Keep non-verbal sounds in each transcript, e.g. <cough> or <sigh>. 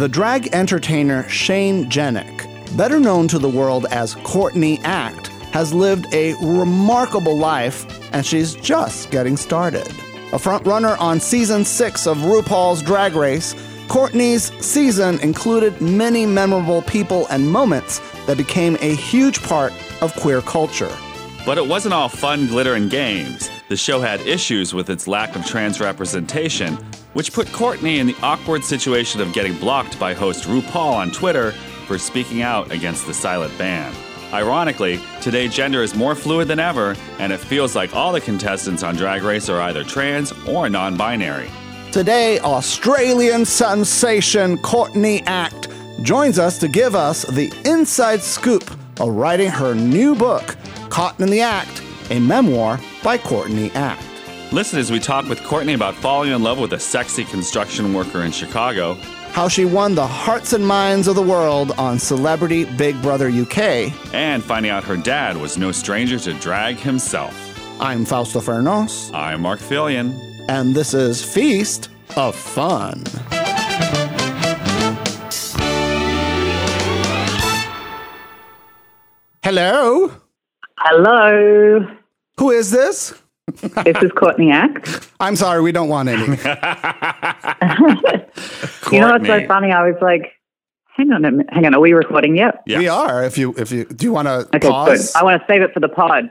The drag entertainer Shane Jenek, better known to the world as Courtney Act, has lived a remarkable life and she's just getting started. A frontrunner on season six of RuPaul's Drag Race, Courtney's season included many memorable people and moments that became a huge part of queer culture. But it wasn't all fun, glitter, and games. The show had issues with its lack of trans representation, which put Courtney in the awkward situation of getting blocked by host RuPaul on Twitter for speaking out against the silent ban. Ironically, today gender is more fluid than ever, and it feels like all the contestants on Drag Race are either trans or non binary. Today, Australian sensation Courtney Act joins us to give us the inside scoop of writing her new book, Caught in the Act, a memoir by Courtney Act. Listen as we talk with Courtney about falling in love with a sexy construction worker in Chicago, how she won the hearts and minds of the world on Celebrity Big Brother UK, and finding out her dad was no stranger to drag himself. I'm Fausto Fernos. I'm Marc Felion and this is Feast of Fun. Hello. Hello. Who is this? This is Courtney Act. I'm sorry, we don't want any. <laughs> you know what's so funny? I was like, hang on, a minute, hang on. Are we recording yet? Yeah. We are. If you, if you, do you want to okay, pause? Good. I want to save it for the pod.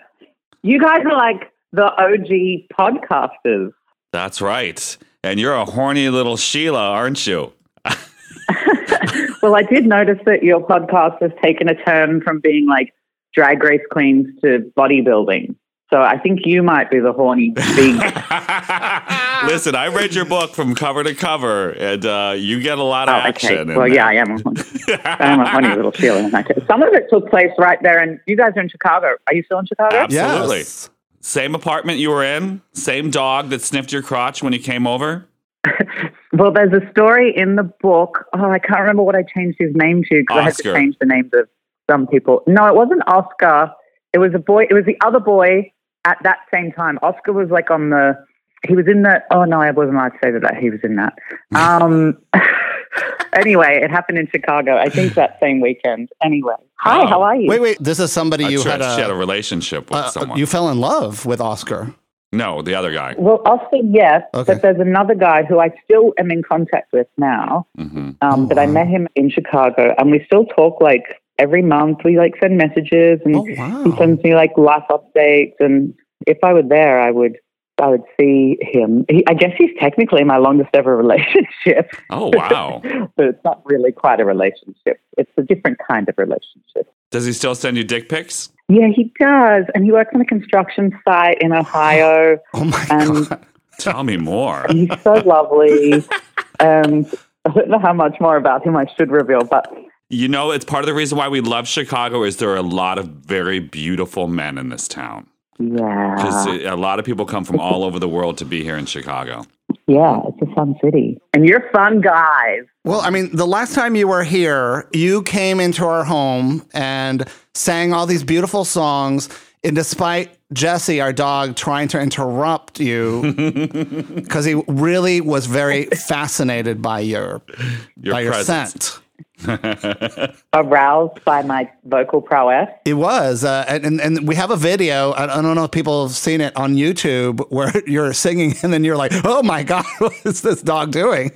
You guys are like the OG podcasters. That's right. And you're a horny little Sheila, aren't you? <laughs> well, I did notice that your podcast has taken a turn from being like drag race queens to bodybuilding. So I think you might be the horny big. <laughs> Listen, I read your book from cover to cover, and uh, you get a lot of oh, action. Okay. Well, yeah, I am. I am a horny little Sheila. <laughs> Some of it took place right there, and you guys are in Chicago. Are you still in Chicago? Absolutely. Yes. Same apartment you were in? Same dog that sniffed your crotch when you came over? <laughs> well, there's a story in the book. Oh, I can't remember what I changed his name to because I had to change the names of some people. No, it wasn't Oscar. It was a boy. It was the other boy at that same time. Oscar was like on the. He was in the. Oh no, I wasn't allowed to say that. He was in that. Um, <laughs> anyway, it happened in Chicago. I think that same weekend. Anyway, hi, oh. how are you? Wait, wait. This is somebody you had a, she had a relationship with uh, someone. You fell in love with Oscar. No, the other guy. Well, Oscar, yes, okay. but there's another guy who I still am in contact with now. Mm-hmm. Um, oh, but wow. I met him in Chicago, and we still talk like every month. We like send messages, and oh, wow. he sends me like life updates. And if I were there, I would I would see him. He, I guess he's technically my longest ever <laughs> relationship. Oh, wow. <laughs> but it's not really quite a relationship. It's a different kind of relationship. Does he still send you dick pics? Yeah, he does. And he works on a construction site in Ohio. <gasps> Oh, my and God. Tell me more. He's so lovely. and <laughs> um, I don't know how much more about him I should reveal, but you know, it's part of the reason why we love Chicago is there are a lot of very beautiful men in this town. Yeah. Because uh, a lot of people come from all over the world to be here in Chicago. Yeah, it's a fun city. And you're fun guys. Well, I mean, the last time you were here, you came into our home and sang all these beautiful songs. And despite Jesse, our dog, trying to interrupt you <laughs> because he really was very fascinated by your, your by your scent. <laughs> aroused by my vocal prowess. It was, uh, and and we have a video. I, I, don't know if people have seen it on YouTube where <laughs> you're singing and then you're like, "Oh my god, <laughs> what is this dog doing?"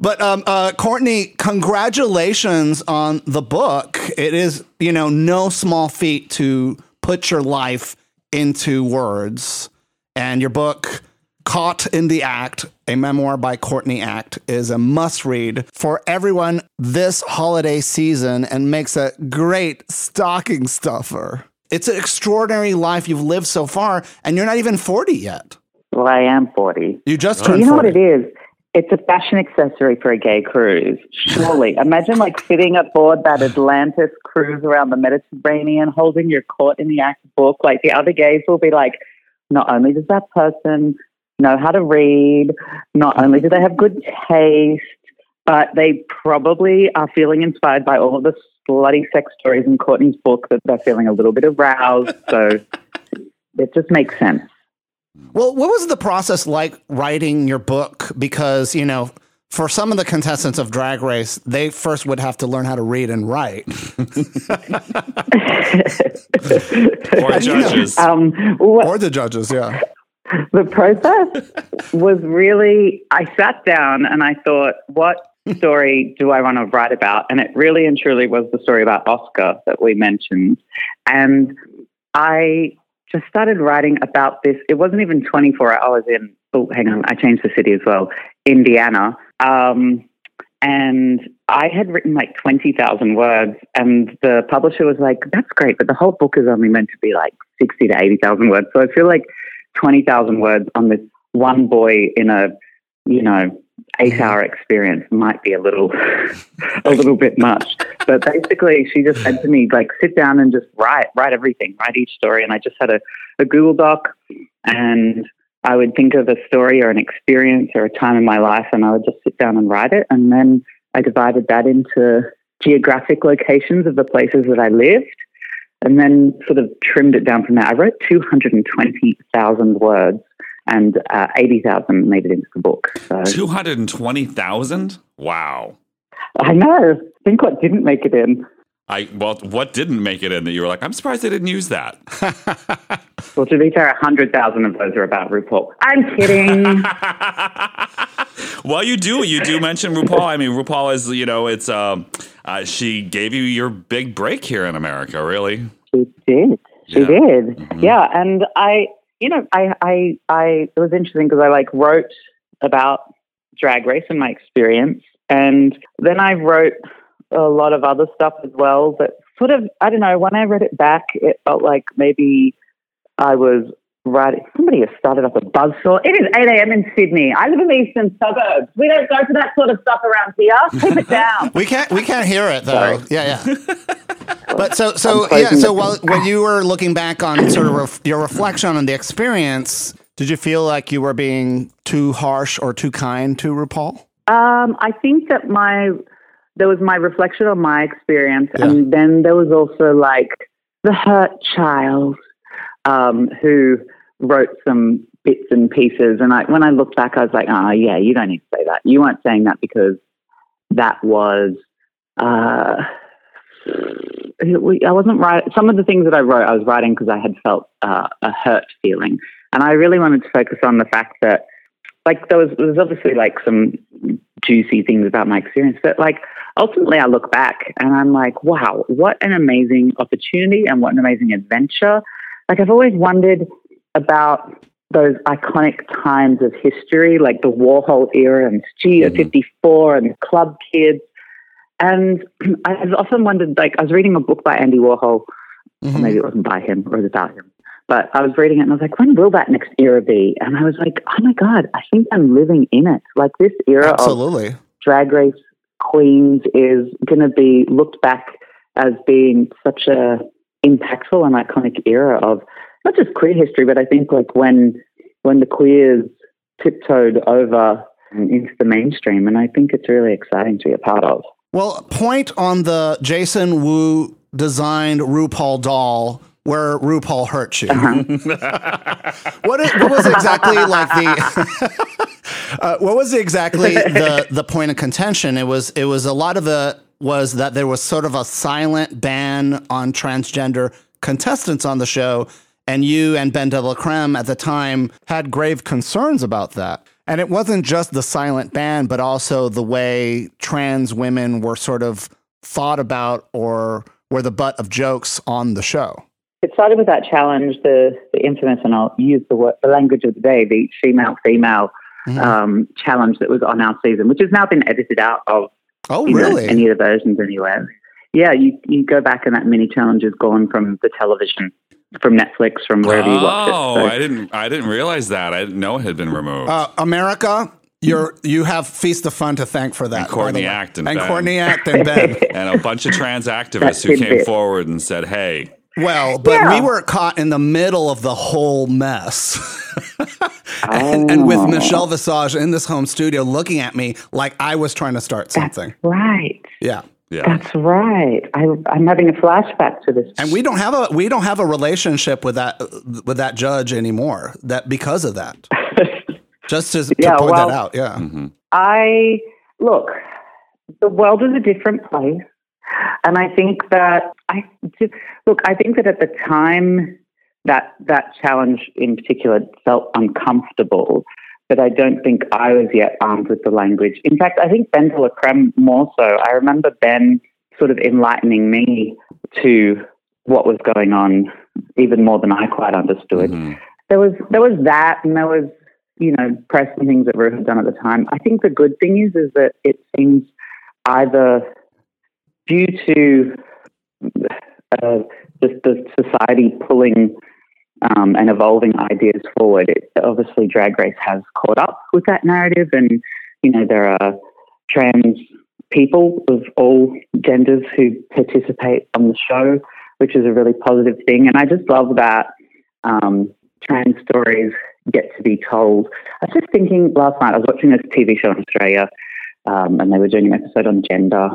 but um, uh, Courtney, congratulations on the book. It is, you know, no small feat to put your life into words, and your book Caught in the Act, a memoir by Courtney Act, is a must read for everyone this holiday season and makes a great stocking stuffer. It's an extraordinary life you've lived so far, and you're not even 40 yet. Well, I am 40. You just turned You know 40. what it is? It's a fashion accessory for a gay cruise. Surely. Imagine like sitting aboard that Atlantis cruise around the Mediterranean, holding your Caught in the Act book. Like the other gays will be like, not only does that person know how to read. Not only do they have good taste, but they probably are feeling inspired by all of the bloody sex stories in Courtney's book that they're feeling a little bit aroused. So <laughs> it just makes sense. Well, what was the process like writing your book? Because, you know, for some of the contestants of Drag Race, they first would have to learn how to read and write. <laughs> Or judges. <laughs> Um, what, or the judges, yeah. <laughs> the process was really, I sat down and I thought, what story do I want to write about? And it really and truly was the story about Oscar that we mentioned. And I just started writing about this. It wasn't even 24 hours in, oh, hang on, I changed the city as well, Indiana. Um, and I had written like 20,000 words, and the publisher was like, that's great, but the whole book is only meant to be like 60 to 80,000 words. So I feel like 20,000 words on this one boy in a, you know, eight hour mm-hmm. experience might be a little, <laughs> a little bit much. But basically, she just said to me, like, sit down and just write, write everything, write each story. And I just had a, a Google Doc and I would think of a story or an experience or a time in my life and I would just sit down and write it. And then I divided that into geographic locations of the places that I lived and then sort of trimmed it down from there. I wrote 220,000 words and uh, 80,000 made it into the book. So 220,000? Wow. I know. Think what didn't make it in. I well, what didn't make it in that you were like, I'm surprised they didn't use that. Well, to be fair, 100,000 of those are about RuPaul. I'm kidding. <laughs> well, you do you do mention RuPaul. I mean, RuPaul is you know it's um uh, she gave you your big break here in America, really. She did. She Yeah. did. Mhm. Yeah, and I, you know, I, I, I. It was interesting because I like wrote about drag race and my experience, and then I wrote a lot of other stuff as well. That sort of, I don't know. When I read it back, it felt like maybe I was writing. Somebody has started up a buzzsaw. It is eight a.m. in Sydney. I live in the eastern suburbs. We don't go for that sort of stuff around here. Keep it down. <laughs> We can't we can't hear it though. Sorry. Yeah, yeah. <laughs> But so so yeah. So while when you were looking back on sort of ref, your reflection on the experience, did you feel like you were being too harsh or too kind to RuPaul? Um, I think that my there was my reflection on my experience, Yeah. and then there was also like the hurt child um, who wrote some bits and pieces. And I, when I looked back, I was like, "Oh, yeah, you don't need to say that. You weren't saying that because that was." Uh, I wasn't right. Some of the things that I wrote, I was writing because I had felt uh, a hurt feeling, and I really wanted to focus on the fact that, like, there was, there was obviously like some juicy things about my experience, but like ultimately, I look back and I'm like, wow, what an amazing opportunity and what an amazing adventure. Like, I've always wondered about those iconic times of history, like the Warhol era and Studio Mhm. 54 and Club Kids. And <clears throat> I've often wondered, like, I was reading a book by Andy Warhol, or maybe it wasn't by him or it was about him. But I was reading it and I was like, when will that next era be? And I was like, oh my God, I think I'm living in it. Like this era of drag race queens is going to be looked back as being such a impactful and iconic era of not just queer history, but I think like when when the queers tiptoed over into the mainstream, and I think it's really exciting to be a part of. Well, point on the Jason Wu designed RuPaul doll where RuPaul hurt you. <laughs> what, is, what was exactly like the <laughs> uh, what was exactly the the point of contention? It was it was a lot of it was that there was sort of a silent ban on transgender contestants on the show, and you and Ben de la Creme at the time had grave concerns about that. And it wasn't just the silent ban, but also the way trans women were sort of thought about or were the butt of jokes on the show. It started with that challenge, the, the infamous, and I'll use the word, the language of the day, the female female Mhm. um, challenge that was on our season, which has now been edited out of Oh, you know, really? any of the versions anywhere. Yeah, you you go back and that mini challenge is gone from the television, from Netflix, from wherever you watch it. Oh, So- I didn't I didn't realize that. I didn't know it had been removed. Uh, America, you're you have Feast of Fun to thank for that. And Courtney by. Act and and Ben. Courtney Act and Ben. <laughs> and a bunch of trans activists who came tidbit. forward and said, "Hey, Well, but Yeah. we were caught in the middle of the whole mess. <laughs> and, and with Oh. Michelle Visage in this home studio looking at me like I was trying to start something. right. Yeah. Yeah, That's right. I, I'm having a flashback to this. And we don't have a we don't have a relationship with that with that judge anymore. That because of that. <laughs> Just to, to Yeah, point well- that out. Yeah. Mhm. I look, the world is a different place. And I think that I look, I think that at the time that that challenge in particular felt uncomfortable, but I don't think I was yet armed with the language. In fact, I think Ben de la Creme more so. I remember Ben sort of enlightening me to what was going on even more than I quite understood. Mm-hmm. There was there was that and there was, you know, press and things that Ru had done at the time. I think the good thing is is that it seems either due to uh, just the society pulling um, and evolving ideas forward, it, obviously Drag Race has caught up with that narrative, and you know there are trans people of all genders who participate on the show, which is a really positive thing. And I just love that um, trans stories get to be told. I was just thinking last night, I was watching this TV show in Australia, um, and they were doing an episode on gender,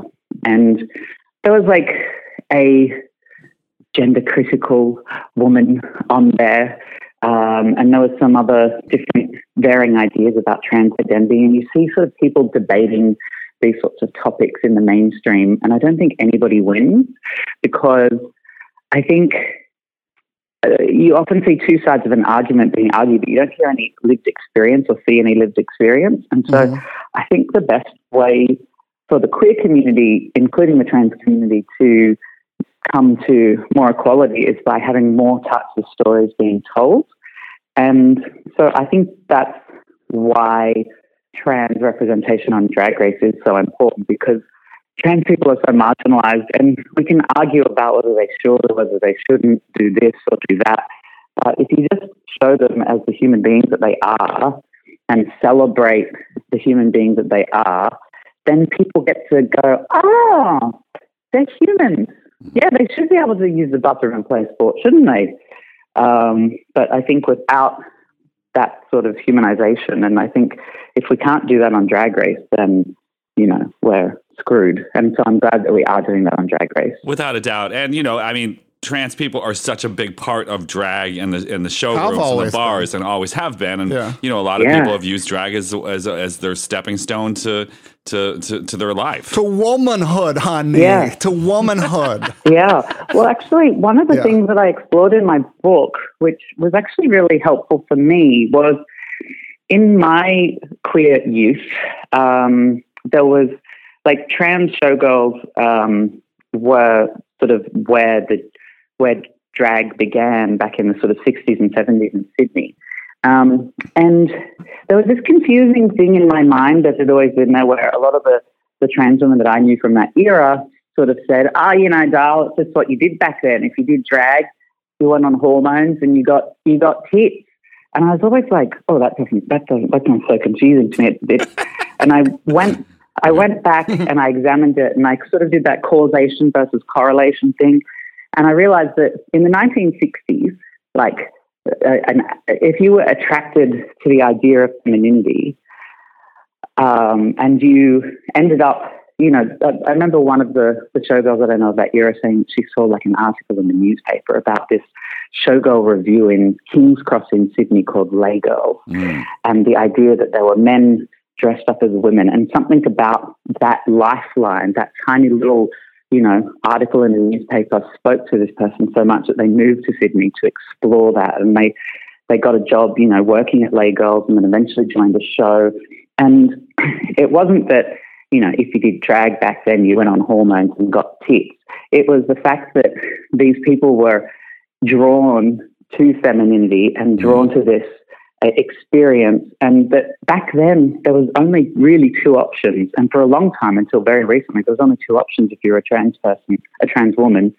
and there was like a gender critical woman on there. Um, and there were some other different varying ideas about trans identity. And you see sort of people debating these sorts of topics in the mainstream. And I don't think anybody wins because I think uh, you often see two sides of an argument being argued, but you don't hear any lived experience or see any lived experience. And so mm. I think the best way for the queer community, including the trans community, to come to more equality is by having more types of stories being told. And so I think that's why trans representation on Drag Race is so important because trans people are so marginalized and we can argue about whether they should or whether they shouldn't do this or do that. But if you just show them as the human beings that they are and celebrate the human beings that they are, then people get to go, oh, they're humans. Yeah, they should be able to use the bathroom and play sport, shouldn't they? Um, but I think without that sort of humanization, and I think if we can't do that on Drag Race, then you know we're screwed. And so I'm glad that we are doing that on Drag Race, without a doubt. And you know, I mean, trans people are such a big part of drag and the in the showrooms and the bars been. and always have been and yeah. you know a lot of yeah. people have used drag as, as as their stepping stone to to to, to their life to womanhood honey yeah. to womanhood <laughs> yeah well actually one of the yeah. things that I explored in my book which was actually really helpful for me was in my queer youth um, there was like trans showgirls um, were sort of where the where drag began back in the sort of 60s and 70s in Sydney. Um, and there was this confusing thing in my mind that had always been there where a lot of the, the trans women that I knew from that era sort of said, oh, you know, Dal, it's just what you did back then. If you did drag, you went on hormones and you got you got tits. And I was always like, oh, that doesn't that doesn't that sounds so confusing to me. It's a bit. <laughs> and I went I went back and I examined it and I sort of did that causation versus correlation thing. And I realized that in the 1960s, like, uh, and if you were attracted to the idea of femininity, um, and you ended up, you know, I remember one of the, the showgirls that I know of that era saying she saw like an article in the newspaper about this showgirl review in King's Cross in Sydney called Les Girl, mm. and the idea that there were men dressed up as women, and something about that lifeline, that tiny little you know, article in the newspaper spoke to this person so much that they moved to Sydney to explore that, and they they got a job, you know, working at Les Girls, and then eventually joined the show. And <clears throat> it wasn't that you know, if you did drag back then, you went on hormones and got tits. It was the fact that these people were drawn to femininity and drawn to this experience. And that back then there was only really two options, and for a long time until very recently, there was only two options if you were a trans person, a trans woman,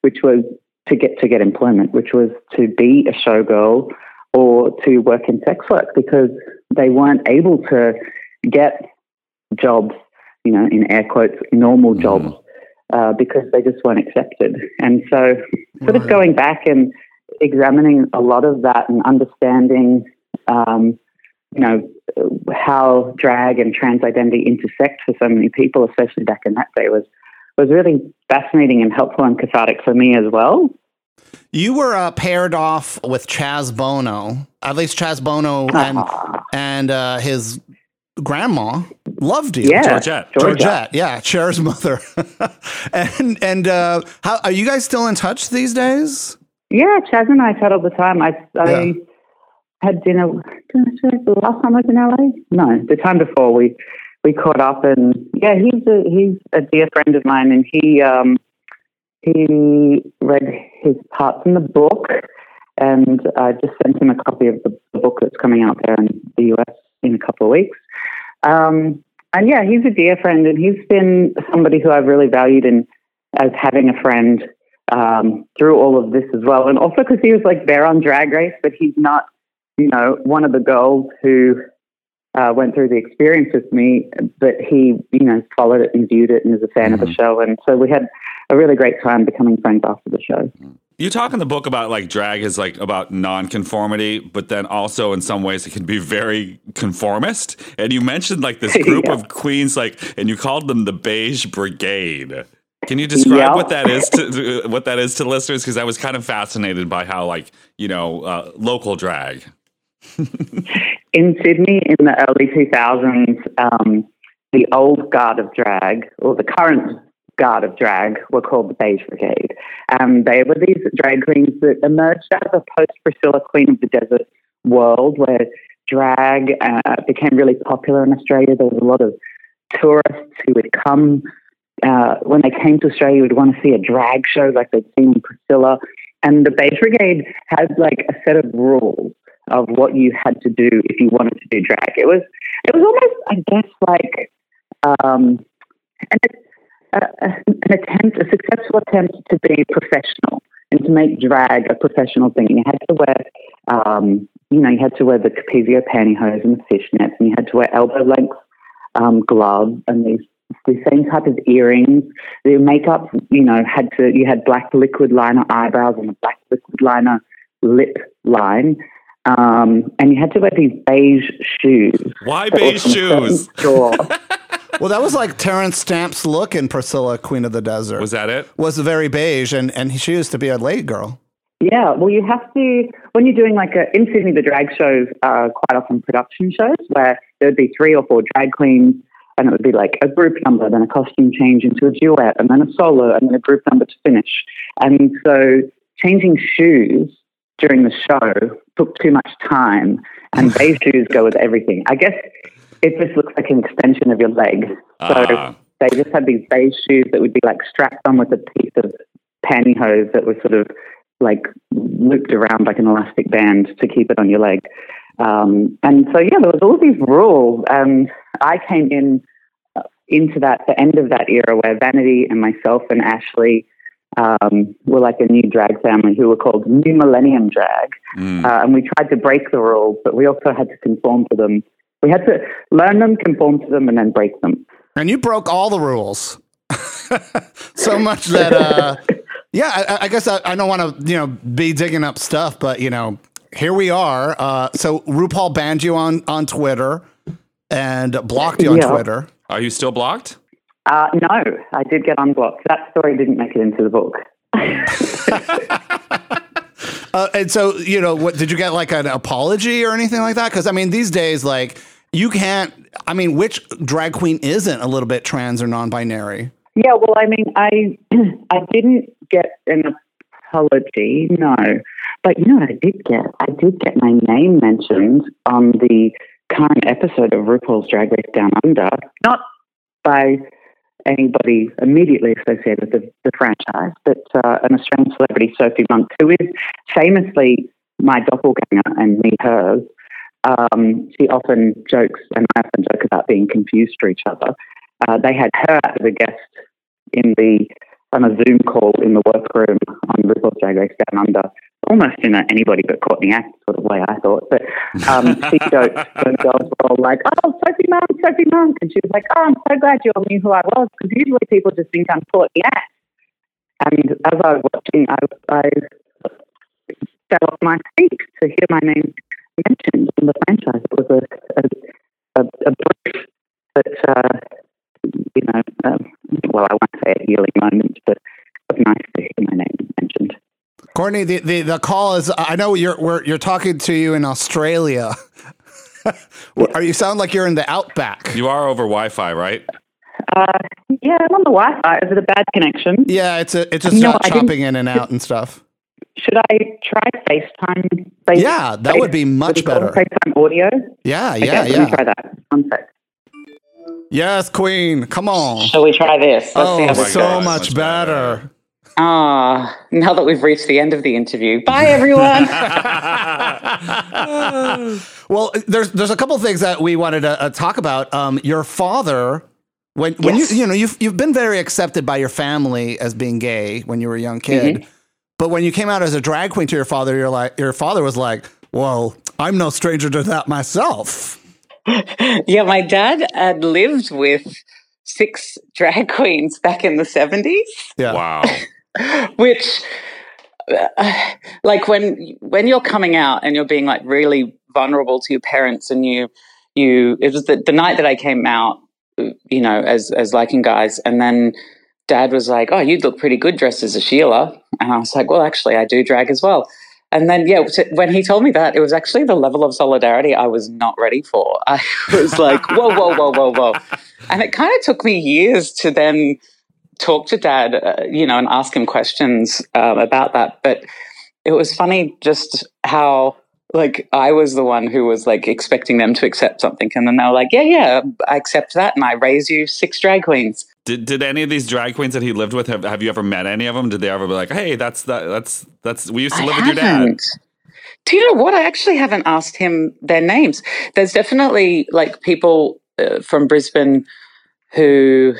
which was to get to get employment, which was to be a showgirl or to work in sex work because they weren't able to get jobs, you know, in air quotes, normal mm. jobs. Uh, because they just weren't accepted. And so, sort of going back and examining a lot of that and understanding um, you know, how drag and trans identity intersect for so many people, especially back in that day, was was really fascinating and helpful and cathartic for me as well. You were uh, paired off with Chaz Bono, at least Chaz Bono and uh-huh. and uh, his grandma loved you. Yeah, Georgette. Georgia. Georgette, yeah, Cher's mother. <laughs> and and uh, how are you guys still in touch these days? Yeah, Chaz and I chat all the time. I, I Yeah. Had dinner the last time I was in LA. No, the time before we we caught up, and yeah, he's a he's a dear friend of mine, and he um he read his parts in the book, and I just sent him a copy of the, the book that's coming out there in the US in a couple of weeks. Um, and yeah, he's a dear friend, and he's been somebody who I've really valued in as having a friend um, through all of this as well. And also because he was like there on Drag Race, but he's not, you know, one of the girls who uh, went through the experience with me, but he, you know, followed it and viewed it and is a fan of the show. And so we had a really great time becoming friends after the show. You talk in the book about like drag is like about nonconformity, but then also in some ways it can be very conformist. And you mentioned like this <laughs> group Yeah. of queens, like, and you called them the Beige Brigade. Can you describe Yeah. what that is to <laughs> to- what that is to listeners? Because I was kind of fascinated by how like you know uh, local drag. <laughs> in Sydney in the early 2000s, um, the old guard of drag, or the current guard of drag, were called the Beige Brigade. Um, they were these drag queens that emerged out of a post Priscilla Queen of the Desert world where drag uh, became really popular in Australia. There was a lot of tourists who would come. Uh, when they came to Australia, would want to see a drag show like they'd seen in Priscilla. And the Beige Brigade had like a set of rules of what you had to do if you wanted to do drag. It was it was almost, I guess, like um, an, an attempt, a successful attempt to be professional and to make drag a professional thing. You had to wear, um, you know, you had to wear the Capezio pantyhose and the fishnets, and you had to wear elbow length um, gloves and these the same type of earrings. The makeup, you know, had to you had black liquid liner eyebrows and a black liquid liner lip line. Um, and you had to wear these beige shoes. Why beige shoes? <laughs> Well, that was like Terence Stamp's look in Priscilla, Queen of the Desert. Was that it? was very beige, and and she used to be a lady girl. Yeah, well, you have to when you're doing like a in Sydney, the drag shows are quite often production shows where there would be three or four drag queens, and it would be like a group number, then a costume change into a duet, and then a solo, and then a group number to finish. And so, changing shoes during the show took too much time, and <laughs> beige shoes go with everything. I guess it just looks like an extension of your leg. So Ah. they just had these beige shoes that would be like strapped on with a piece of pantyhose that was sort of like looped around like an elastic band to keep it on your leg. Um, and so, yeah, there was all these rules. And I came in uh, into that, the end of that era where Vanity and myself and Ashley um, were like a new drag family who were called New Millennium Drag. Mm. Uh, and we tried to break the rules, but we also had to conform to them. We had to learn them, conform to them, and then break them. And you broke all the rules. <laughs> so much that, uh, <laughs> yeah, I, I guess I, I don't want to, you know, be digging up stuff, but you know, here we are. Uh, so RuPaul banned you on on Twitter and blocked you on Yeah. Twitter. Are you still blocked? Uh, no, I did get unblocked. That story didn't make it into the book. <laughs> Uh, and so, you know, what did you get like an apology or anything like that? Because I mean, these days, like you can't. I mean, which drag queen isn't a little bit trans or non-binary? Yeah, well, I mean, I <clears throat> I didn't get an apology, no, but you know what I did get? I did get my name mentioned on the current episode of RuPaul's Drag Race Down Under, not by anybody immediately associated with the, the franchise, but uh, an Australian celebrity, Sophie Monk, who is famously my doppelganger and me hers. Um, she often jokes, and I often joke about being confused for each other. Uh, they had her as a guest in the on a Zoom call in the workroom on RuPaul's Drag Race Down Under, almost in a anybody but Courtney Act sort of way, I thought. But um, <laughs> she joked, the girls were all like, "Oh, Sophie Monk, Sophie Monk," and she was like, "Oh, I'm so glad you all knew who I was because usually people just think I'm Courtney Act." And as I was watching, I, I fell off my feet to hear my name mentioned in the franchise. It was a a, a, a brief, but uh, you know, um, well, I won't say a healing moment, but it was nice to hear my name. Courtney, the, the, the call is. I know you're we're, you're talking to you in Australia, <laughs> Are you sound like you're in the outback? You are over Wi-Fi, right? Uh, yeah, I'm on the Wi-Fi. Is it a bad connection? Yeah, it's a, it's just No, not I chopping in and out and stuff. Should I try FaceTime? Face- Yeah, that would be much what do you call it? better. FaceTime audio. Yeah, Okay, yeah, let me try that. One sec. Yes, Queen. Come on. Shall we try this? Let's see Oh, how so God, much much better. better. Ah, now that we've reached the end of the interview. Bye, everyone. <laughs> <laughs> Well, there's there's a couple things that we wanted to uh, talk about. Um, your father, when when Yes. you you know you've you've been very accepted by your family as being gay when you were a young kid, Mm-hmm. but when you came out as a drag queen to your father, you're like your father was like, "Well, I'm no stranger to that myself." <laughs> yeah, my dad had lived with six drag queens back in the 70s. Yeah, Wow. <laughs> which uh, like when when you're coming out and you're being like really vulnerable to your parents and you you it was the, the night that i came out you know as as liking guys and then dad was like oh you'd look pretty good dressed as a sheila. And i was like well actually i do drag as well. And then yeah when he told me that it was actually the level of solidarity i was not ready for. <laughs> I was like whoa whoa whoa whoa whoa. And it kind of took me years to then talk to dad, uh, you know, and ask him questions um, about that. But it was funny just how like I was the one who was like expecting them to accept something, and then they were like, "Yeah, yeah, I accept that," and I raise you six drag queens. Did did any of these drag queens that he lived with have, have you ever met any of them? Did they ever be like, "Hey, that's that that's that's we used to I live with your dad." Do you know what? I actually haven't asked him their names. There's definitely like people uh, from Brisbane who.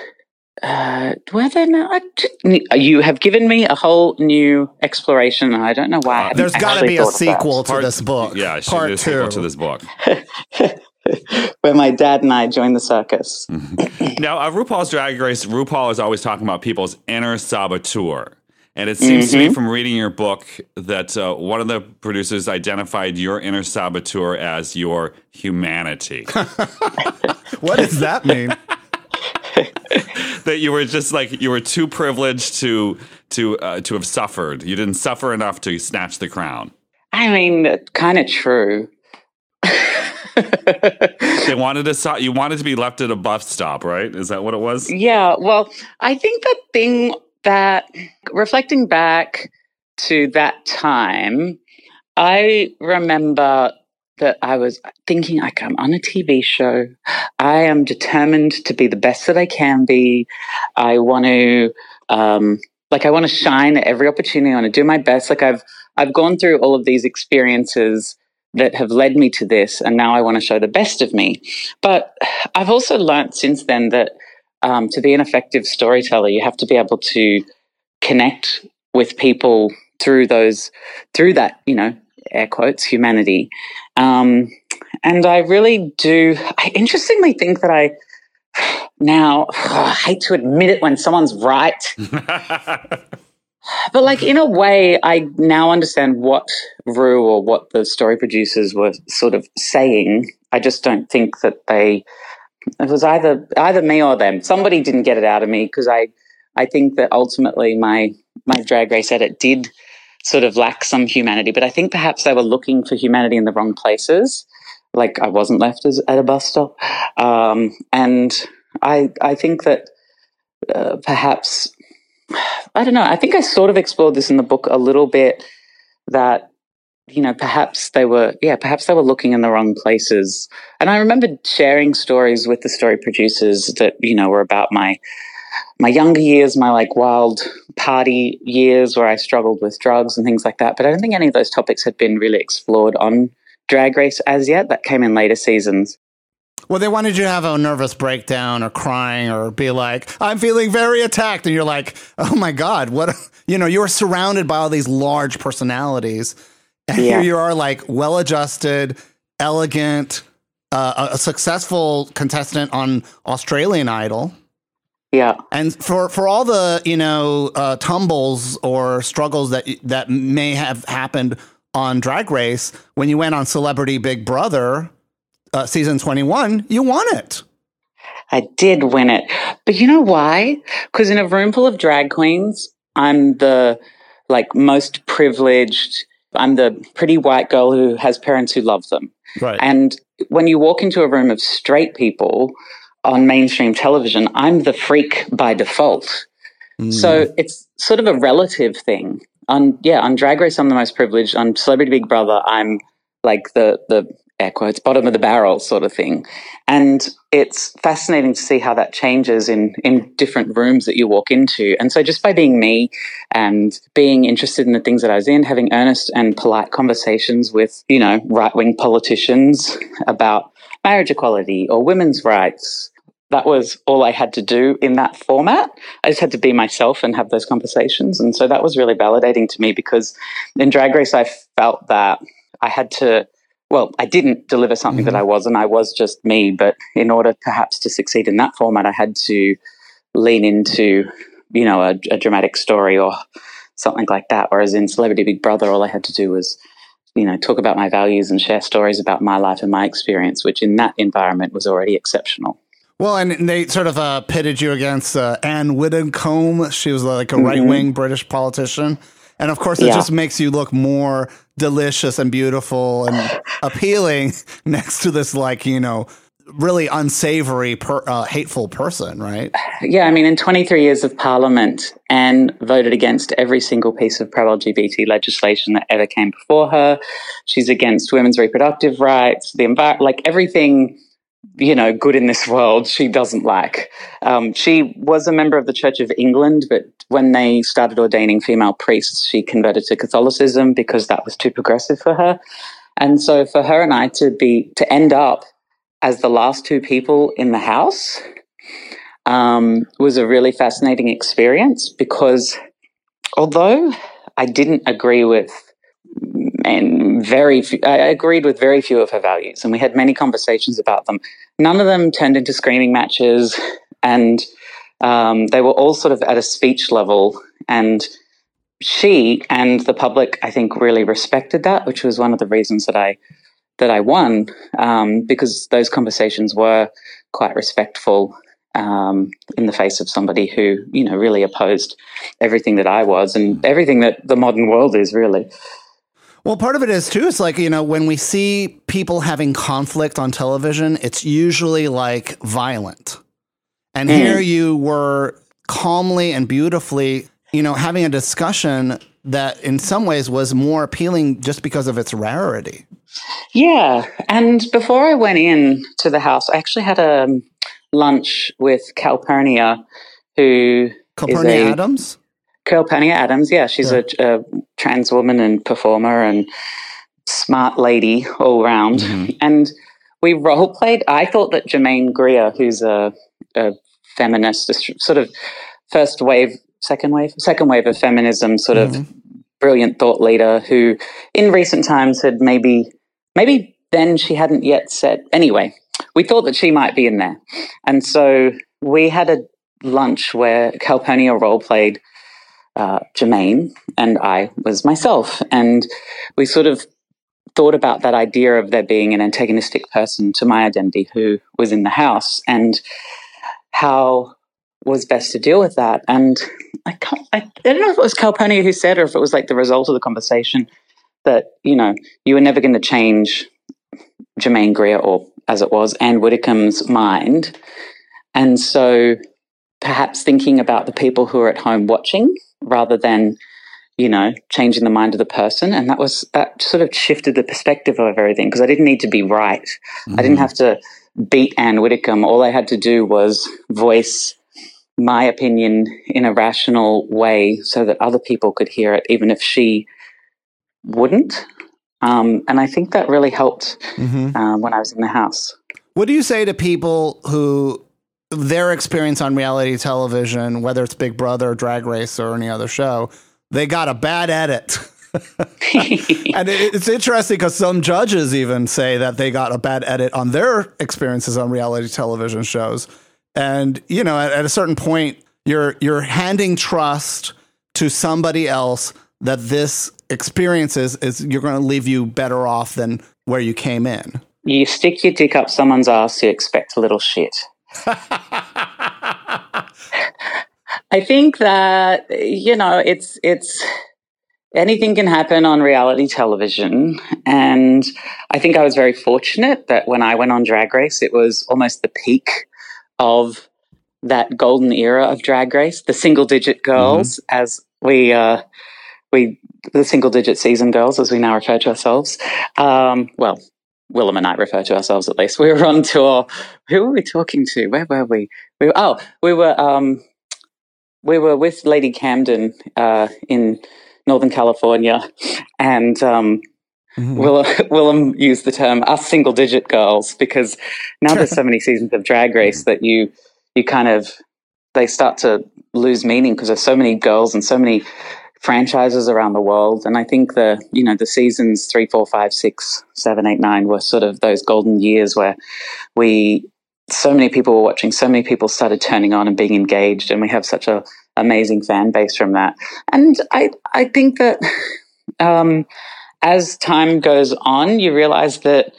Uh, were there no? I just- You have given me a whole new exploration, and I don't know why. I there's got to be a thought of that. sequel to Part- this book. Yeah, it should part be a sequel two. to this book. <laughs> where my dad and I joined the circus. <laughs> Now, uh, RuPaul's Drag Race, RuPaul is always talking about people's inner saboteur. And it seems to me from reading your book that uh, one of the producers identified your inner saboteur as your humanity. <laughs> What does that mean? That you were just like you were too privileged to to uh, to have suffered. You didn't suffer enough to snatch the crown. I mean, kind of true. They wanted to so- you wanted to be left at a bus stop, right? Is that what it was? Yeah, well, I think the thing that reflecting back to that time, I remember that I was thinking like I'm on a TV show. I am determined to be the best that I can be. I want to um like I want to shine at every opportunity. I want to do my best. Like I've I've gone through all of these experiences that have led me to this and now I want to show the best of me. But I've also learned since then that um, to be an effective storyteller, you have to be able to connect with people through those, through that, you know, air quotes, humanity. Um, and I really do, I interestingly think that I now, <sighs> I hate to admit it when someone's right, <laughs> but like in a way, I now understand what Ru or what the story producers were sort of saying. I just don't think that they it was either either me or them. Somebody didn't get it out of me because I I think that ultimately my my drag race edit did sort of lack some humanity, but I think perhaps they were looking for humanity in the wrong places. Like I wasn't left as, at a bus stop, um, and I I think that uh, perhaps I don't know. I think I sort of explored this in the book a little bit. That you know, perhaps they were, yeah, perhaps they were looking in the wrong places. And I remember sharing stories with the story producers that you know were about my my younger years, my like wild party years where I struggled with drugs and things like that. But I don't think any of those topics had been really explored on Drag Race as yet. That came in later seasons. Well, they wanted you to have a nervous breakdown or crying or be like, I'm feeling very attacked. And you're like, oh my God, what? You know, you were surrounded by all these large personalities. And <laughs> Yeah. here you are, like well adjusted, elegant, uh, a a successful contestant on Australian Idol. Yeah. And for, for all the you know uh, tumbles or struggles that that may have happened on Drag Race, when you went on Celebrity Big Brother uh, season twenty one, you won it. I did win it. But you know why? Because in a room full of drag queens, I'm the like most privileged, I'm the pretty white girl who has parents who love them. Right. And when you walk into a room of straight people on mainstream television, I'm the freak by default. Mm. So it's sort of a relative thing. On yeah, on Drag Race, I'm the most privileged. On Celebrity Big Brother, I'm like the the air quotes bottom of the barrel sort of thing. And it's fascinating to see how that changes in in different rooms that you walk into. And so just by being me and being interested in the things that I was in, having earnest and polite conversations with, you know, right wing politicians about marriage equality or women's rights that was all I had to do in that format. I just had to be myself and have those conversations. And so that was really validating to me because in Drag Race, I felt that I had to, well, I didn't deliver something mm-hmm. that I wasn't. I was just me. But in order perhaps to succeed in that format, I had to lean into, you know, a, a dramatic story or something like that. Whereas in Celebrity Big Brother, all I had to do was you know, talk about my values and share stories about my life and my experience, which in that environment was already exceptional. Well, and they sort of uh, pitted you against uh, Anne Widdecombe. She was like a mm-hmm. right wing British politician. And of course, it yeah. just makes you look more delicious and beautiful and appealing <laughs> next to this, like, you know, really unsavory, per, uh, hateful person, right? Yeah, I mean, in 23 years of parliament, Anne voted against every single piece of pro LGBT legislation that ever came before her. She's against women's reproductive rights, the environment, like everything you know, good in this world she doesn't like. Um, she was a member of the Church of England, but when they started ordaining female priests, she converted to Catholicism because that was too progressive for her. And so for her and I to be, to end up as the last two people in the house um, was a really fascinating experience because although I didn't agree with and very few, I agreed with very few of her values, and we had many conversations about them. None of them turned into screaming matches, and um, they were all sort of at a speech level. And she and the public, I think, really respected that, which was one of the reasons that I that I won um, because those conversations were quite respectful um, in the face of somebody who, you know, really opposed everything that I was and everything that the modern world is really. Well, part of it is too. It's like, you know, when we see people having conflict on television, it's usually like violent. And mm. here you were calmly and beautifully, you know, having a discussion that in some ways was more appealing just because of its rarity. Yeah. And before I went in to the house, I actually had a lunch with Calpurnia, who. Calpurnia Calpurnia Addams, yeah, she's yeah. A, a, trans woman and performer and smart lady all round. Mm-hmm. And we role played. I thought that Germaine Greer, who's a, a feminist, sort of first wave, second wave, second wave of feminism, sort mm-hmm. of brilliant thought leader, who in recent times had maybe, maybe then she hadn't yet said. Anyway, we thought that she might be in there, and so we had a lunch where Calpurnia role played uh, Germaine and I was myself. And we sort of thought about that idea of there being an antagonistic person to my identity who was in the house and how was best to deal with that. And I can't, I, I don't know if it was Calpurnia who said or if it was like the result of the conversation that, you know, you were never going to change Germaine Greer or as it was, Anne Widdecombe's mind. And so perhaps thinking about the people who are at home watching rather than you know changing the mind of the person and that was that sort of shifted the perspective of everything because i didn't need to be right mm-hmm. i didn't mm-hmm. have to beat anne widdecombe all i had to do was voice my opinion in a rational way so that other people could hear it even if she wouldn't um, and i think that really helped mm-hmm. uh, when i was in the house what do you say to people who their experience on reality television, whether it's Big Brother, Drag Race, or any other show, they got a bad edit. <laughs> and it's interesting because some judges even say that they got a bad edit on their experiences on reality television shows. And you know, at, at a certain point, you're you're handing trust to somebody else that this experience is, is you're going to leave you better off than where you came in. You stick your dick up someone's ass, you expect a little shit. <laughs> I think that you know it's it's anything can happen on reality television. And I think I was very fortunate that when I went on Drag Race, it was almost the peak of that golden era of Drag Race, the single digit girls, mm-hmm. as we, uh, we, the single digit season girls, as we now refer to ourselves. Um, well, Willam and I refer to ourselves at least. <laughs> We were on tour. Who were we talking to? Where were we? we were, oh, we were um, we were with Lady Camden uh, in Northern California, and um, mm-hmm. Will, <laughs> Willam used the term "us single digit girls" because now there's so many <laughs> seasons of Drag Race that you you kind of they start to lose meaning because there's so many girls and so many franchises around the world. And I think the you know the seasons three, four, five, six, seven, eight, nine were sort of those golden years where we so many people were watching, so many people started turning on and being engaged, and we have such a amazing fan base from that. And I I think that <laughs> um, as time goes on, you realize that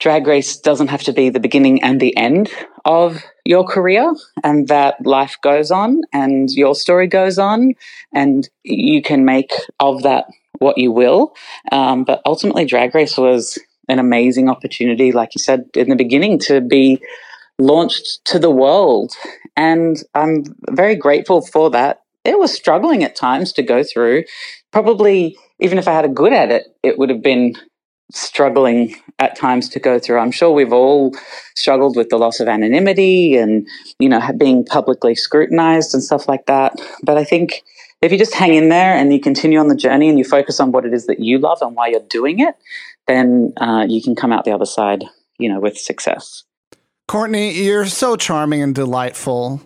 drag race doesn't have to be the beginning and the end of your career and that life goes on and your story goes on and you can make of that what you will. Um, but ultimately, Drag Race was an amazing opportunity, like you said in the beginning, to be launched to the world. And I'm very grateful for that. It was struggling at times to go through. Probably, even if I had a good at it, it would have been struggling at times to go through. I'm sure we've all struggled with the loss of anonymity and, you know, being publicly scrutinized and stuff like that. But I think if you just hang in there and you continue on the journey and you focus on what it is that you love and why you're doing it, then uh, you can come out the other side, you know, with success. Courtney, you're so charming and delightful.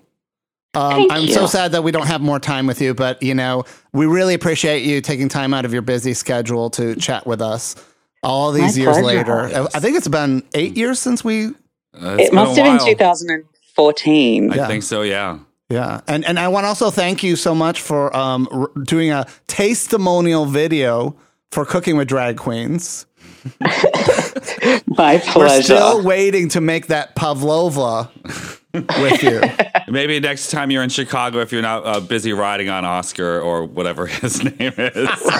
Um, I'm you. so sad that we don't have more time with you, but you know, we really appreciate you taking time out of your busy schedule to chat with us all these My years pleasure. later. I think it's been eight years since we. Uh, it must have been 2014. I yeah. think so. Yeah. Yeah, and and I want to also thank you so much for um, r- doing a testimonial video for cooking with drag queens. <laughs> My pleasure. We're still waiting to make that pavlova <laughs> with you. <laughs> Maybe next time you're in Chicago, if you're not uh, busy riding on Oscar or whatever <laughs> his name is,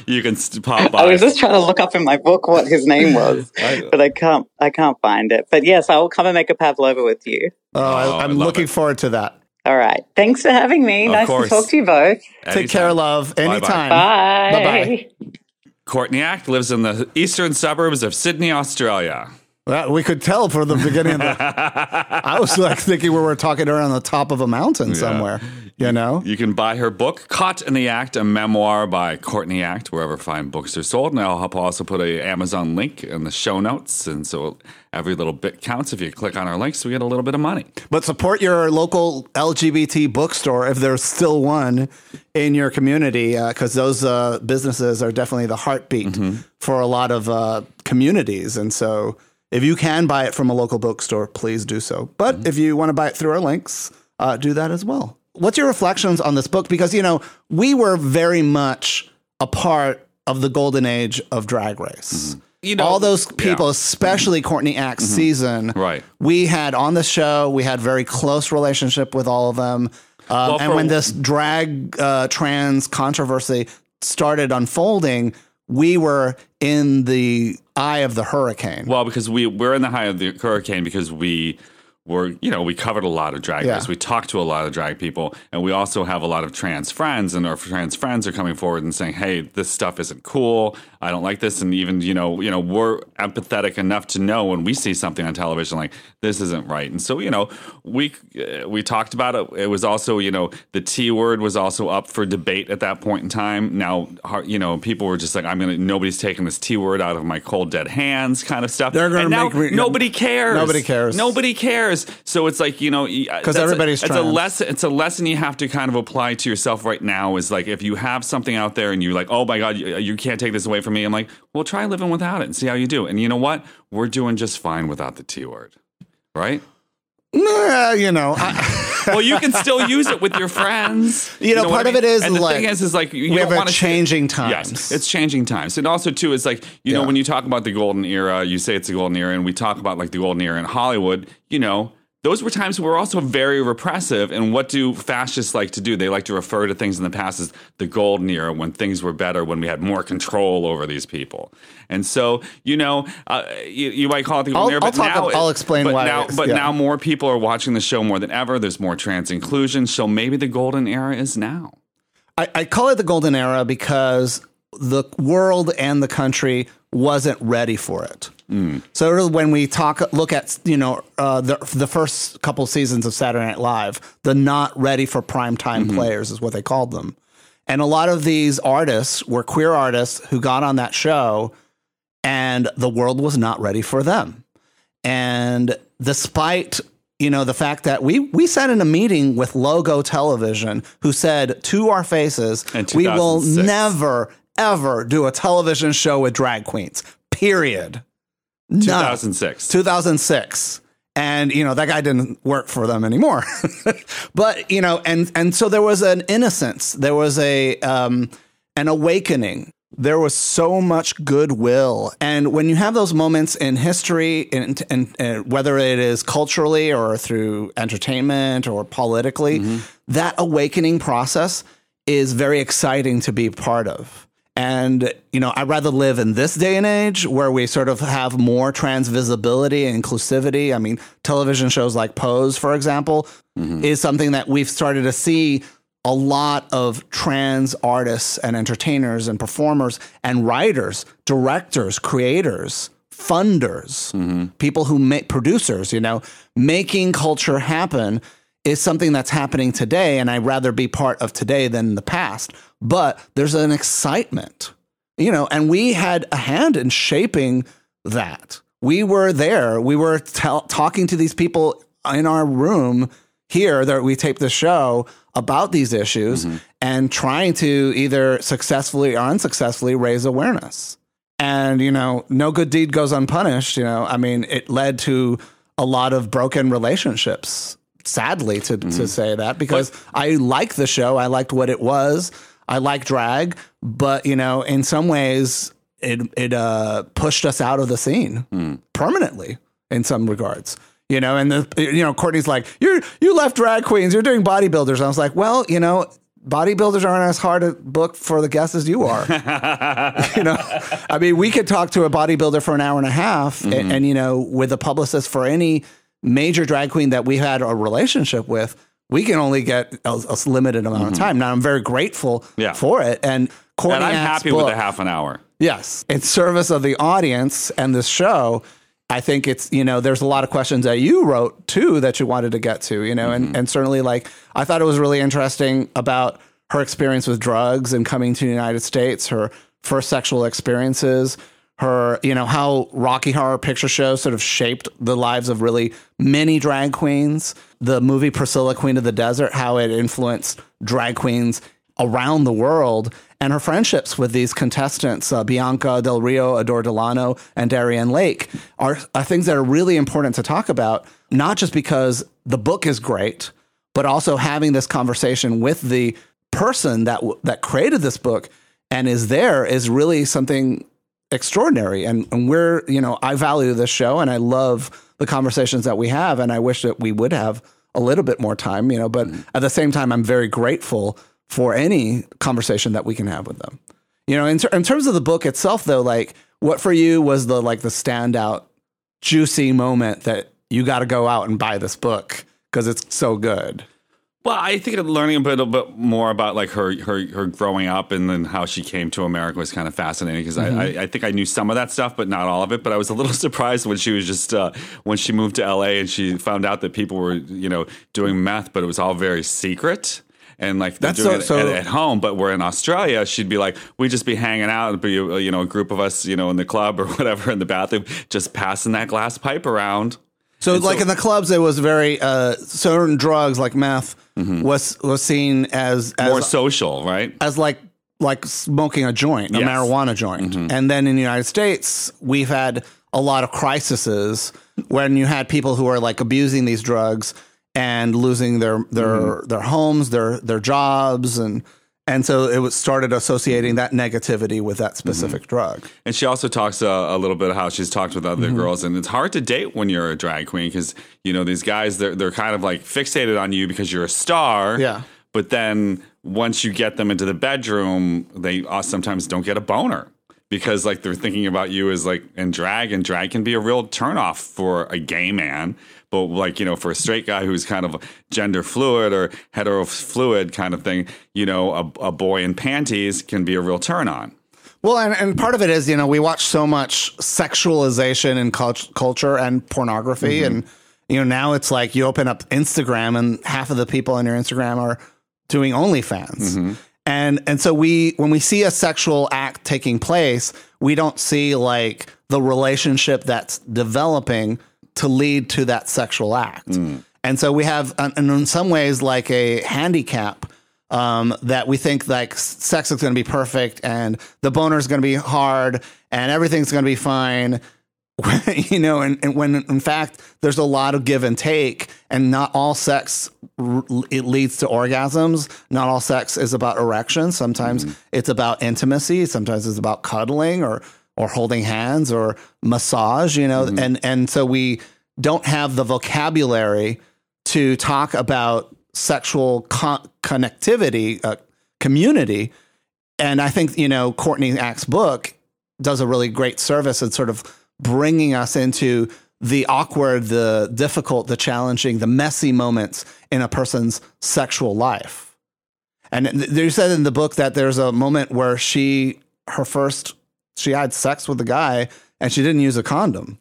<laughs> you can pop by. I was just trying to look up in my book what his name was, but I can't. I can't find it. But yes, I will come and make a pavlova with you. Oh, oh I, am looking it. forward to that. All right. Thanks for having me. Of nice course. to talk to you both. Anytime. Take care, love. Anytime. Bye. Bye. Bye. Courtney Act lives in the eastern suburbs of Sydney, Australia. Well, we could tell from the beginning of the. <laughs> I was like thinking we were talking to her on the top of a mountain somewhere. You know, you can buy her book, "Caught in the Act," a memoir by Courtney Act, wherever fine books are sold. And I'll also put a Amazon link in the show notes, and so every little bit counts. If you click on our links, we get a little bit of money. But support your local LGBT bookstore if there's still one in your community, because uh, those uh, businesses are definitely the heartbeat mm-hmm. for a lot of uh, communities, and so if you can buy it from a local bookstore, please do so. But mm-hmm. if you want to buy it through our links, uh, do that as well. What's your reflections on this book? Because, you know, we were very much a part of the golden age of Drag Race. Mm-hmm. You know, all those people, yeah. especially Courtney Act's mm-hmm. season, right? We had on the show, we had very close relationship with all of them. Um, well, and when this drag uh, trans controversy started unfolding, we were in the eye of the hurricane. Well, because we we're in the eye of the hurricane because we were, you know, we covered a lot of drag yeah. We talked to a lot of drag people, and we also have a lot of trans friends, and our trans friends are coming forward and saying, "Hey, this stuff isn't cool. I don't like this." And even, you know, you know, we're empathetic enough to know when we see something on television like this isn't right. And so, you know, we uh, we talked about it. It was also, you know, the T word was also up for debate at that point in time. Now, you know, people were just like, "I'm gonna." Nobody's taking this T word out of my cold dead hands, kind of stuff. They're gonna make re- nobody cares. Nobody cares. Nobody cares. So it's like you know because uh, everybody's. A, it's a lesson. It's a lesson you have to kind of apply to yourself right now. Is like if you have something out there and you're like, oh my god, you, uh, you can't take this away from me. I'm like, well, try living without it and see how you do. And you know what? We're doing just fine without the T word, right? Nah, you know. I, <laughs> well, you can still use it with your friends. You know, you know part of mean? it is and the like thing is, is like you we don't want to changing times. Yes, it's changing times, and also too, it's like you yeah. know when you talk about the golden era, you say it's the golden era, and we talk about like the golden era in Hollywood. You know, those were times were also very repressive. And what do fascists like to do? They like to refer to things in the past as the golden era when things were better, when we had more control over these people. And so, you know, uh, you, you, might call it the golden I'll, era, but I'll now I'll explain but why. Now, but yeah. now more people are watching the show more than ever. There's more trans inclusion. So maybe the golden era is now. I, I call it the golden era because the world and the country wasn't ready for it. So when we talk, look at you know uh, the the first couple seasons of Saturday Night Live, the not ready for prime time players is what they called them, and a lot of these artists were queer artists who got on that show, and the world was not ready for them, and despite you know the fact that we we sat in a meeting with Logo Television, who said to our faces, we will never ever do a television show with drag queens. Period. No. 2006. 2006 and you know that guy didn't work for them anymore. <laughs> But you know and and so there was an innocence. There was a um an awakening. There was so much goodwill. And when you have those moments in history and, and, and whether it is culturally or through entertainment or politically that awakening process is very exciting to be part of and, you know, I'd rather live in this day and age where we sort of have more trans visibility and inclusivity. I mean, television shows like Pose, for example, mm-hmm. is something that we've started to see a lot of trans artists and entertainers and performers and writers, directors, creators, funders, mm-hmm. people who make producers, you know, making culture happen is something that's happening today. And I'd rather be part of today than the past. But there's an excitement, you know, and we had a hand in shaping that. We were there. We were tell talking to these people in our room here that we taped the show about these issues mm-hmm. and trying to either successfully or unsuccessfully raise awareness. And, you know, no good deed goes unpunished. You know, I mean, it led to a lot of broken relationships, sadly, to, to mm-hmm. say that, because I liked the show. I liked what it was. I like drag, but, you know, in some ways, it, it uh, pushed us out of the scene permanently in some regards. You know, and the you know Courtney's like, you you left drag queens, you're doing bodybuilders. And I was like, well, you know, bodybuilders aren't as hard to book for the guests as you are. <laughs> you know, I mean, we could talk to a bodybuilder for an hour and a half, and, and you know, with a publicist for any major drag queen that we had a relationship with, we can only get a, a limited amount of mm-hmm. time. Now, I'm very grateful Yeah. for it, and Courtney and I'm happy with book- a half an hour. Yes. In service of the audience and this show, I think it's, you know, there's a lot of questions that you wrote too that you wanted to get to, you know, and, mm-hmm. and certainly like I thought it was really interesting about her experience with drugs and coming to the United States, her first sexual experiences, her, you know, how Rocky Horror Picture Show sort of shaped the lives of really many drag queens. The movie Priscilla, Queen of the Desert, how it influenced drag queens around the world and her friendships with these contestants, uh, Bianca Del Rio, Adore Delano, and Darienne Lake, are, are things that are really important to talk about, not just because the book is great, but also having this conversation with the person that that created this book and is there is really something extraordinary. And, and we're, you know, I value this show and I love the conversations that we have. And I wish that we would have a little bit more time, you know, but mm-hmm. at the same time, I'm very grateful for any conversation that we can have with them. You know, in, ter- in terms of the book itself, though, like what for you was the like the standout, juicy moment that you got to go out and buy this book because it's so good. Well, I think learning a bit, a bit more about like her, her, her growing up and then how she came to America was kind of fascinating because I, I, I think I knew some of that stuff, but not all of it. But I was a little <laughs> surprised when she was just uh, when she moved to LA and she found out that people were you know doing meth, but it was all very secret. And like they're That's doing so- it so- at, at home, but we're in Australia. She'd be like, we'd just be hanging out and be you know a group of us, you know, in the club or <laughs> whatever in the bathroom, just passing that glass pipe around. So, And like so- in the clubs, it was very uh, certain drugs like meth mm-hmm. was was seen as as More social, right? as like like smoking a joint, a marijuana joint. Mm-hmm. And then in the United States, we've had a lot of crises when you had people who are like abusing these drugs and losing their their mm-hmm. their homes, their their jobs and And so it was started associating that negativity with that specific drug. And she also talks uh, a little bit how she's talked with other Mm-hmm. girls, and it's hard to date when you're a drag queen because you know these guys they're they're kind of like fixated on you because you're a star. Yeah. But then once you get them into the bedroom, they uh, sometimes don't get a boner because like they're thinking about you as like in drag, and drag can be a real turnoff for a gay man. But like you know, for a straight guy who's kind of gender fluid or hetero fluid kind of thing, you know, a, a boy in panties can be a real turn on. Well, and, and part of it is, you know, we watch so much sexualization in cult- culture and pornography. Mm-hmm. And, you know, now it's like you open up Instagram and half of the people on your Instagram are doing OnlyFans. Mm-hmm. And, and so we, when we see a sexual act taking place, we don't see like the relationship that's developing to lead to that sexual act. And so we have, and in some ways, like a handicap um, that we think like sex is going to be perfect and the boner is going to be hard and everything's going to be fine. <laughs> you know, and, and when in fact there's a lot of give and take, and not all sex r- it leads to orgasms. Not all sex is about erection. Sometimes it's about intimacy. Sometimes it's about cuddling or or holding hands or massage. You know, and and so we don't have the vocabulary to talk about sexual con- connectivity, uh, community. And I think, you know, Courtney Act's book does a really great service in sort of bringing us into the awkward, the difficult, the challenging, the messy moments in a person's sexual life. And th- you said in the book that there's a moment where she, her first, she had sex with a guy and she didn't use a condom.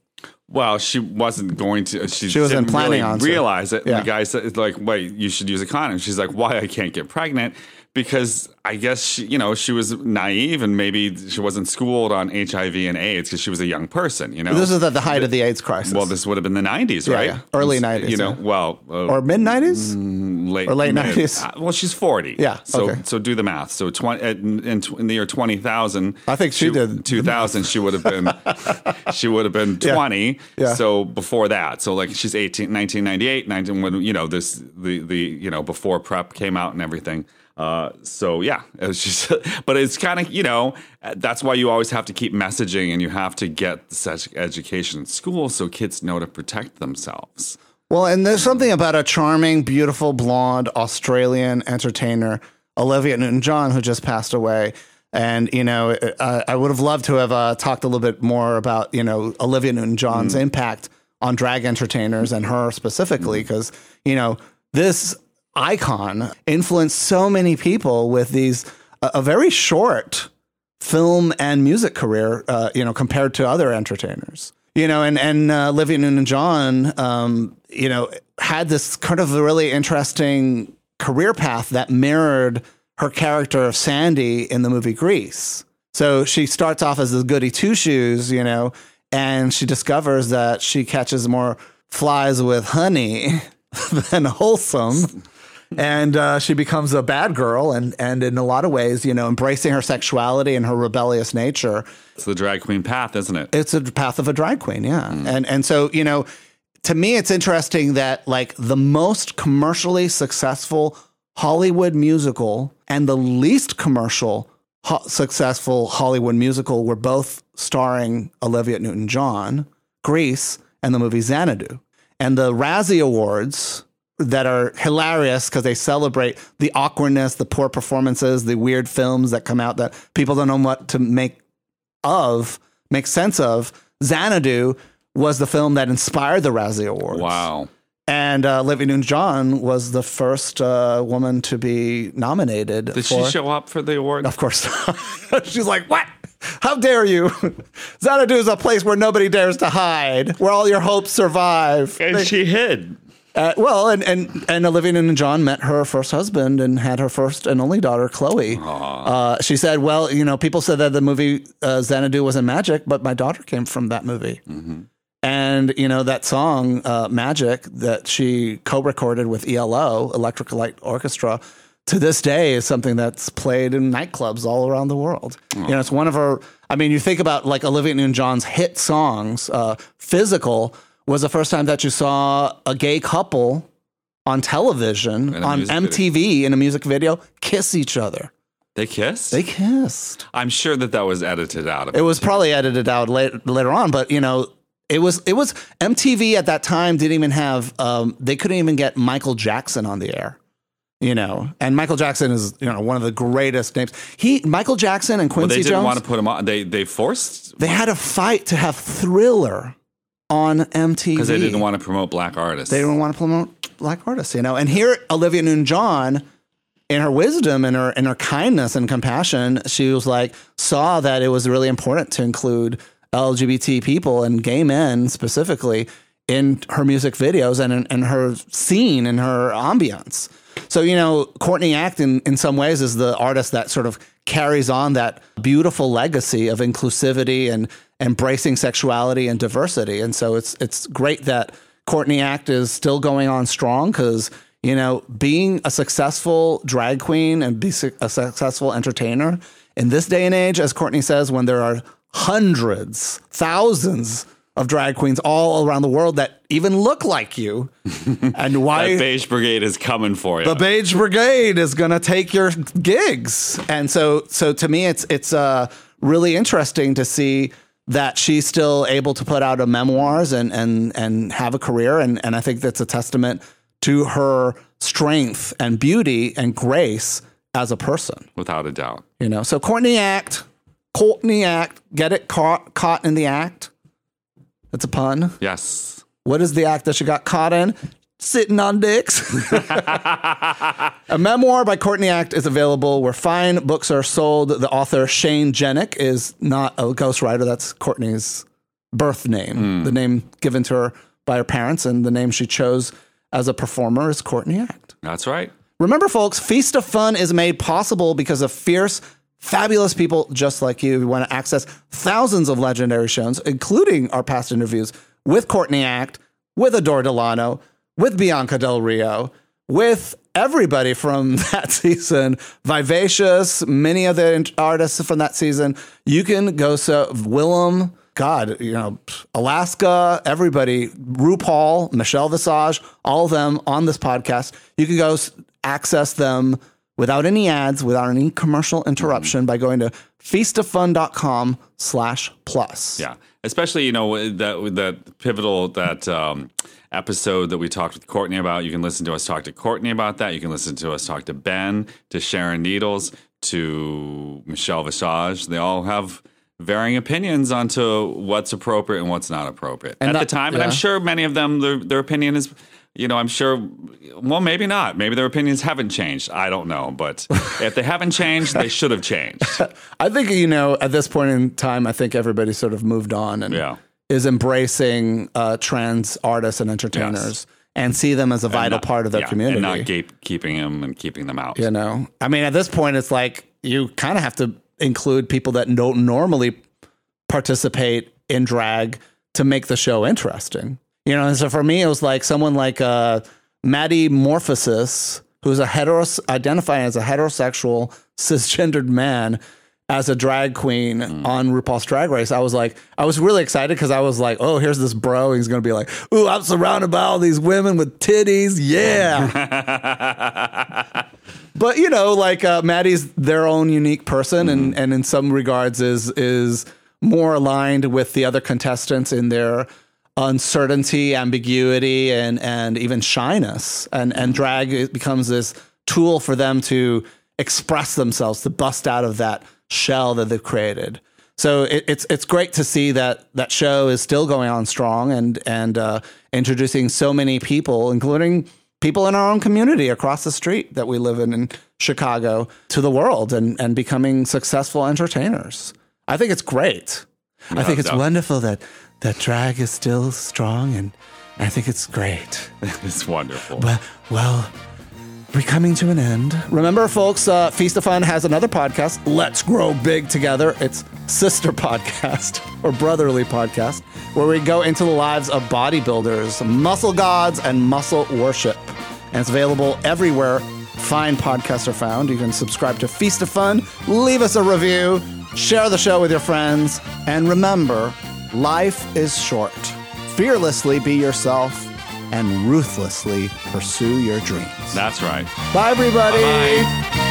Well, she wasn't going to. She, She wasn't didn't planning really on to. realize it. Yeah. the guy said, "Like, wait, you should use a condom." She's like, "Why? I can't get pregnant." Because I guess she, you know she was naive and maybe she wasn't schooled on HIV and AIDS because she was a young person. You know, This is at the height of the AIDS crisis. well, this would have been the '90s, right? yeah. Early 90s, You know, yeah. well, uh, or mid 90s? late or late 90s. uh, well, she's forty. Yeah, So okay. so do the math. So twenty in, in, in the year twenty thousand. I think she did. two thousand. She would have been. <laughs> she would have been Yeah. twenty. Yeah. So before that, so like she's 18, 1998, 19, when you know this the the you know before PrEP came out and everything. Uh, so yeah, <laughs> it was just, but it's kind of you know that's why you always have to keep messaging and you have to get such education in school so kids know to protect themselves. Well, and there's something about a charming, beautiful, blonde Australian entertainer, Olivia Newton John, who just passed away. And, you know, uh, I would have loved to have uh, talked a little bit more about, you know, Olivia Newton John's impact on drag entertainers and her specifically, because, you know, this icon influenced so many people with these, a, a very short film and music career, uh, you know, compared to other entertainers. You know, and and uh, Olivia Newton-John, um, you know, had this kind of really interesting career path that mirrored her character of Sandy in the movie Grease. So she starts off as a goody two shoes, you know, and she discovers that she catches more flies with honey <laughs> than wholesome and uh, she becomes a bad girl and and in a lot of ways you know embracing her sexuality and her rebellious nature. It's the drag queen path, isn't it? it's a path of a drag queen yeah. And and so you know to me it's interesting that like the most commercially successful hollywood musical and the least commercial ho- successful hollywood musical were both starring olivia newton-john grease and the movie xanadu. And the razzie awards that are hilarious because they celebrate the awkwardness, the poor performances, the weird films that come out that people don't know what to make of, make sense of. Xanadu was the film that inspired the Razzie Awards. Wow. And uh, Olivia Newton-John was the first uh, woman to be nominated. Did for, she show up for the award? Of course. <laughs> She's like, what? How dare you? <laughs> Xanadu is a place where nobody dares to hide, where all your hopes survive. And she hid. Uh, well, and, and, and Olivia Newton-John met her first husband and had her first and only daughter, Chloe. Uh, she said, well, you know, people said that the movie uh, Xanadu wasn't magic, but my daughter came from that movie. And, you know, that song, uh, Magic, that she co-recorded with ELO, Electric Light Orchestra, to this day is something that's played in nightclubs all around the world. You know, it's one of her, I mean, you think about like Olivia Newton-John's hit songs, uh, Physical was the first time that you saw a gay couple on television, on MTV in a music video, kiss each other. They kissed? They kissed. I'm sure that that was edited out of It was probably edited out later, later on, but you know, it was it was MTV at that time didn't even have um, they couldn't even get Michael Jackson on the air. You know, and Michael Jackson is you know one of the greatest names. He Michael Jackson and Well, Quincy they didn't Jones. want to put him on. They they forced they had a fight to have Thriller on MTV because they didn't want to promote black artists. they didn't want to promote black artists, you know. And here, Olivia Newton-John, in her wisdom and her in her kindness and compassion, she was like saw that it was really important to include LGBT people and gay men specifically in her music videos and in, in her scene and her ambience. So you know, Courtney Act in, in some ways is the artist that sort of carries on that beautiful legacy of inclusivity and embracing sexuality and diversity. And so it's it's great that Courtney Act is still going on strong because you know being a successful drag queen and be su- a successful entertainer in this day and age, as Courtney says, when there are hundreds, thousands of drag queens all around the world that even look like you, <laughs> and why the beige brigade is coming for you. the beige brigade is going to take your gigs and so so to me it's it's uh really interesting to see that she's still able to put out a memoirs and and and have a career and and I think that's a testament to her strength and beauty and grace as a person without a doubt. you know so Courtney Act Courtney Act get it caught caught in the act that's a pun Yes. what is the act that she got caught in? Sitting on dicks. <laughs> a memoir by Courtney Act is available where fine books are sold. The author Shane Jenek is not a ghostwriter. That's Courtney's birth name, hmm. the name given to her by her parents, and the name she chose as a performer is Courtney Act. That's right. Remember, folks, Feast of Fun is made possible because of fierce, fabulous people just like you who want to access thousands of legendary shows, including our past interviews with Courtney Act, with Adore Delano, with Bianca Del Rio, with everybody from <laughs> that season, Vivacious, many of the artists from that season. You can go so Willam, God, you know, Alaska, everybody, RuPaul, Michelle Visage, all of them on this podcast. You can go access them without any ads, without any commercial interruption by going to feastoffun.com slash plus. Yeah, especially you know that that pivotal that um, episode that we talked with Courtney about. You can listen to us talk to Courtney about that. You can listen to us talk to Ben, to Sharon Needles, to Michelle Visage. They all have varying opinions onto what's appropriate and what's not appropriate And at that- the time. And I'm sure many of them their their opinion is. You know, I'm sure. Well, maybe not. Maybe their opinions haven't changed. I don't know. But <laughs> if they haven't changed, they should have changed. <laughs> I think, you know, at this point in time, I think everybody sort of moved on and Yeah. is embracing uh, trans artists and entertainers and see them as a vital Not- part of their yeah, community. and not gatekeeping them and keeping them out. You know, I mean, at this point, it's like you kind of have to include people that don't normally participate in drag to make the show interesting. You know, and so for me, it was like someone like uh, Maddie Morphosis, who's a heteros identifying as a heterosexual <laughs> cisgendered man as a drag queen on RuPaul's Drag Race. I was like, I was really excited because I was like, oh, here's this bro. He's going to be like, ooh, I'm surrounded by all these women with titties. Yeah. <laughs> but you know, like uh, Maddie's their own unique person, and and in some regards is is more aligned with the other contestants in their uncertainty, ambiguity, and and even shyness. And and drag becomes this tool for them to express themselves, to bust out of that shell that they've created. So it, it's it's great to see that that show is still going on strong and and uh, introducing so many people, including people in our own community across the street that we live in in Chicago, to the world and and becoming successful entertainers. I think it's great. I think it's no. wonderful that that drag is still strong, and I think it's great. <laughs> It's wonderful. Well, well, we're coming to an end. Remember, folks, uh, Feast of Fun has another podcast, Let's Grow Big Together. It's sister <laughs> podcast or brotherly podcast, where we go into the lives of bodybuilders, muscle gods, and muscle worship. And it's available everywhere fine podcasts are found. You can subscribe to Feast of Fun, leave us a review, share the show with your friends, and remember, life is short. Fearlessly be yourself and ruthlessly pursue your dreams. That's right. Bye, everybody. Bye.